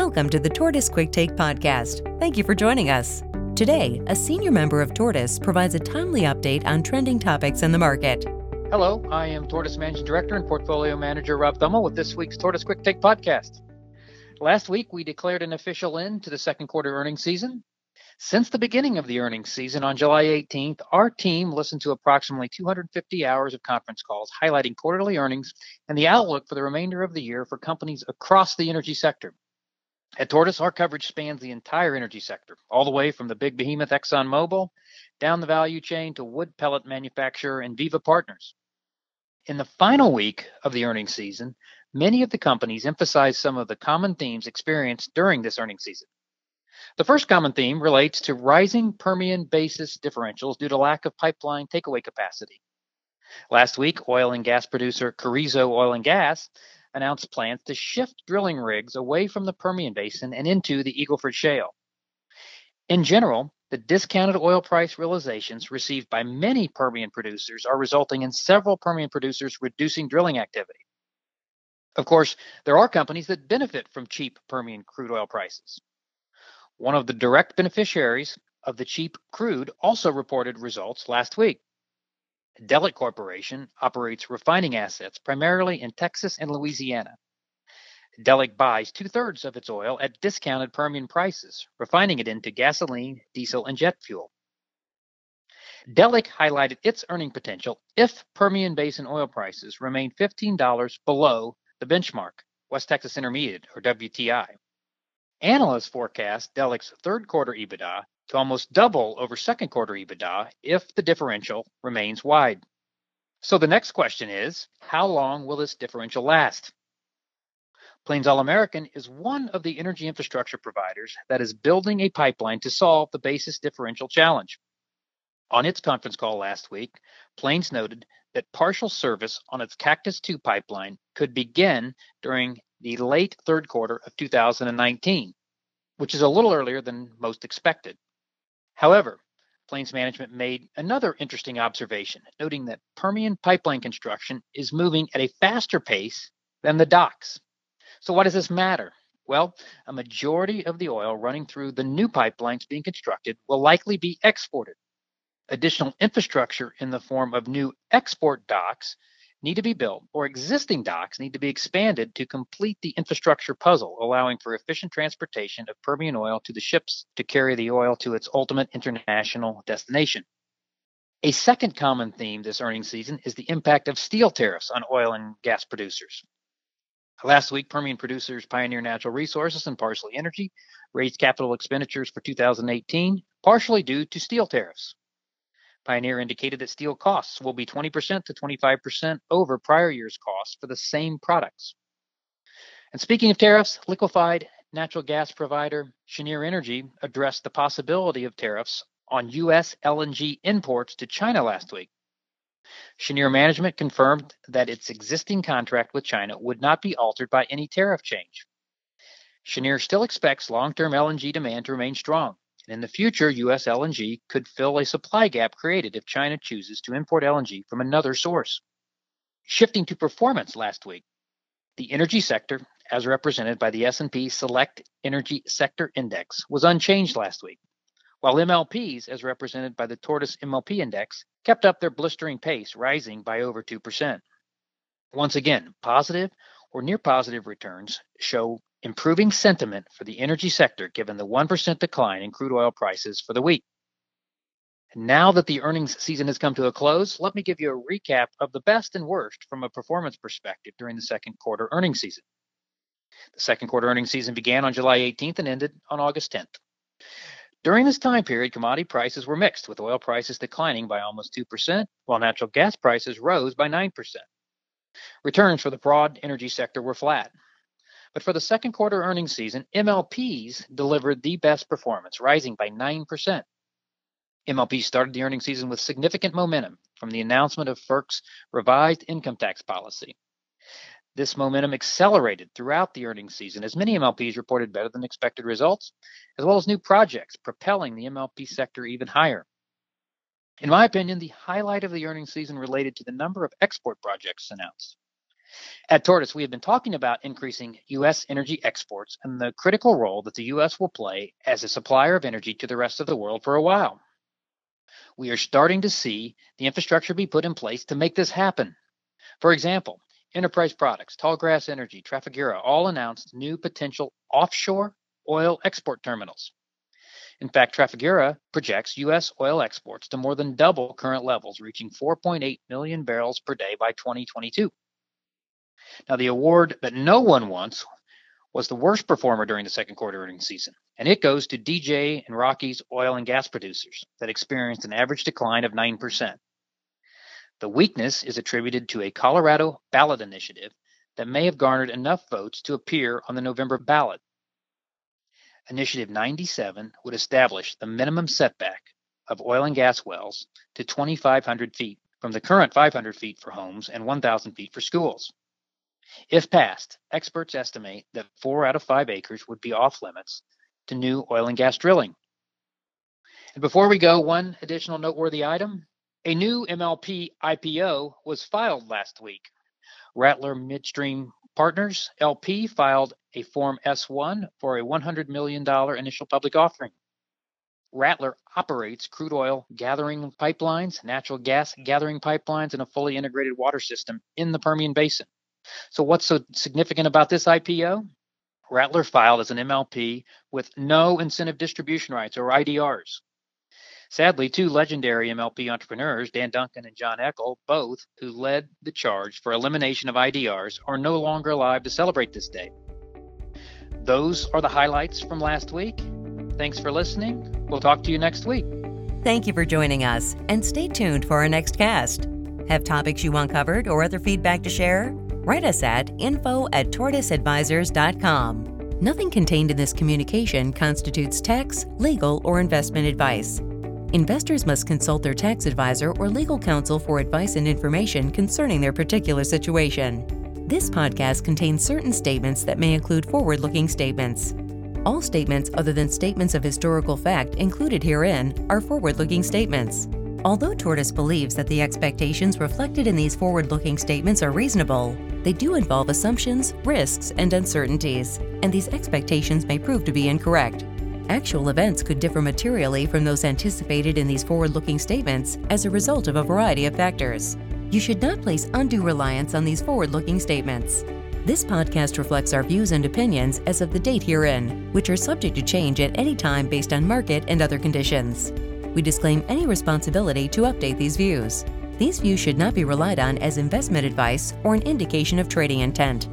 Welcome to the Tortoise Quick Take podcast. Thank you for joining us. Today, a senior member of Tortoise provides a timely update on trending topics in the market. Hello, I am Tortoise Managing Director and Portfolio Manager Rob Thummel with this week's Tortoise Quick Take podcast. Last week, we declared an official end to the second quarter earnings season. Since the beginning of the earnings season on July 18th, our team listened to approximately 250 hours of conference calls highlighting quarterly earnings and the outlook for the remainder of the year for companies across the energy sector. At Tortoise, our coverage spans the entire energy sector, all the way from the big behemoth ExxonMobil down the value chain to wood pellet manufacturer Enviva Partners. In the final week of the earnings season, many of the companies emphasized some of the common themes experienced during this earnings season. The first common theme relates to rising Permian basis differentials due to lack of pipeline takeaway capacity. Last week, oil and gas producer Carrizo Oil and Gas announced plans to shift drilling rigs away from the Permian Basin and into the Eagle Ford Shale. In general, the discounted oil price realizations received by many Permian producers are resulting in several Permian producers reducing drilling activity. Of course, there are companies that benefit from cheap Permian crude oil prices. One of the direct beneficiaries of the cheap crude also reported results last week. Delek Corporation operates refining assets primarily in Texas and Louisiana. Delek buys two thirds of its oil at discounted Permian prices, refining it into gasoline, diesel, and jet fuel. Delek highlighted its earning potential if Permian Basin oil prices remain $15 below the benchmark, West Texas Intermediate, or WTI. Analysts forecast Delek's third quarter EBITDA to almost double over second quarter EBITDA if the differential remains wide. So the next question is how long will this differential last? Plains All American is one of the energy infrastructure providers that is building a pipeline to solve the basis differential challenge. On its conference call last week, Plains noted that partial service on its Cactus II pipeline could begin during the late third quarter of 2019, which is a little earlier than most expected. However, Plains management made another interesting observation, noting that Permian pipeline construction is moving at a faster pace than the docks. So, why does this matter? Well, a majority of the oil running through the new pipelines being constructed will likely be exported. Additional infrastructure in the form of new export docks need to be built, or existing docks need to be expanded to complete the infrastructure puzzle, allowing for efficient transportation of Permian oil to the ships to carry the oil to its ultimate international destination. A second common theme this earnings season is the impact of steel tariffs on oil and gas producers. Last week, Permian producers Pioneer Natural Resources and Parsley Energy raised capital expenditures for 2018, partially due to steel tariffs. Pioneer indicated that steel costs will be 20% to 25% over prior year's costs for the same products. And speaking of tariffs, liquefied natural gas provider Cheniere Energy addressed the possibility of tariffs on U.S. LNG imports to China last week. Cheniere management confirmed that its existing contract with China would not be altered by any tariff change. Cheniere still expects long term LNG demand to remain strong, in the future, U.S. LNG could fill a supply gap created if China chooses to import LNG from another source. Shifting to performance last week, the energy sector, as represented by the S&P Select Energy Sector Index, was unchanged last week, while MLPs, as represented by the Tortoise MLP Index, kept up their blistering pace, rising by over 2%. Once again, positive or near positive returns show improving sentiment for the energy sector given the 1% decline in crude oil prices for the week. Now that the earnings season has come to a close, let me give you a recap of the best and worst from a performance perspective during the second quarter earnings season. The second quarter earnings season began on July 18th and ended on August 10th. During this time period, commodity prices were mixed, with oil prices declining by almost 2%, while natural gas prices rose by 9%. Returns for the broad energy sector were flat. But for the second quarter earnings season, MLPs delivered the best performance, rising by 9%. MLP started the earnings season with significant momentum from the announcement of FERC's revised income tax policy. This momentum accelerated throughout the earnings season as many MLPs reported better than expected results, as well as new projects propelling the MLP sector even higher. In my opinion, the highlight of the earnings season related to the number of export projects announced. At Tortoise, we have been talking about increasing U.S. energy exports and the critical role that the U.S. will play as a supplier of energy to the rest of the world for a while. We are starting to see the infrastructure be put in place to make this happen. For example, Enterprise Products, Tallgrass Energy, Trafigura all announced new potential offshore oil export terminals. In fact, Trafigura projects U.S. oil exports to more than double current levels, reaching 4.8 million barrels per day by 2022. Now, the award that no one wants was the worst performer during the second quarter earnings season, and it goes to DJ and Rockies oil and gas producers that experienced an average decline of 9%. The weakness is attributed to a Colorado ballot initiative that may have garnered enough votes to appear on the November ballot. Initiative 97 would establish the minimum setback of oil and gas wells to 2,500 feet from the current 500 feet for homes and 1,000 feet for schools. If passed, experts estimate that four out of five acres would be off limits to new oil and gas drilling. And before we go, one additional noteworthy item a new MLP IPO was filed last week. Rattler Midstream Partners LP filed a Form S1 for a $100 million initial public offering. Rattler operates crude oil gathering pipelines, natural gas gathering pipelines, and a fully integrated water system in the Permian Basin. So, what's so significant about this IPO? Rattler filed as an MLP with no incentive distribution rights or IDRs. Sadly, two legendary MLP entrepreneurs, Dan Duncan and John Eckel, both who led the charge for elimination of IDRs, are no longer alive to celebrate this day. Those are the highlights from last week. Thanks for listening. We'll talk to you next week. Thank you for joining us, and stay tuned for our next cast. Have topics you want covered or other feedback to share? Write us at info at tortoiseadvisors.com. Nothing contained in this communication constitutes tax, legal, or investment advice. Investors must consult their tax advisor or legal counsel for advice and information concerning their particular situation. This podcast contains certain statements that may include forward looking statements. All statements other than statements of historical fact included herein are forward looking statements. Although Tortoise believes that the expectations reflected in these forward looking statements are reasonable, they do involve assumptions, risks, and uncertainties, and these expectations may prove to be incorrect. Actual events could differ materially from those anticipated in these forward looking statements as a result of a variety of factors. You should not place undue reliance on these forward looking statements. This podcast reflects our views and opinions as of the date herein, which are subject to change at any time based on market and other conditions. We disclaim any responsibility to update these views. These views should not be relied on as investment advice or an indication of trading intent.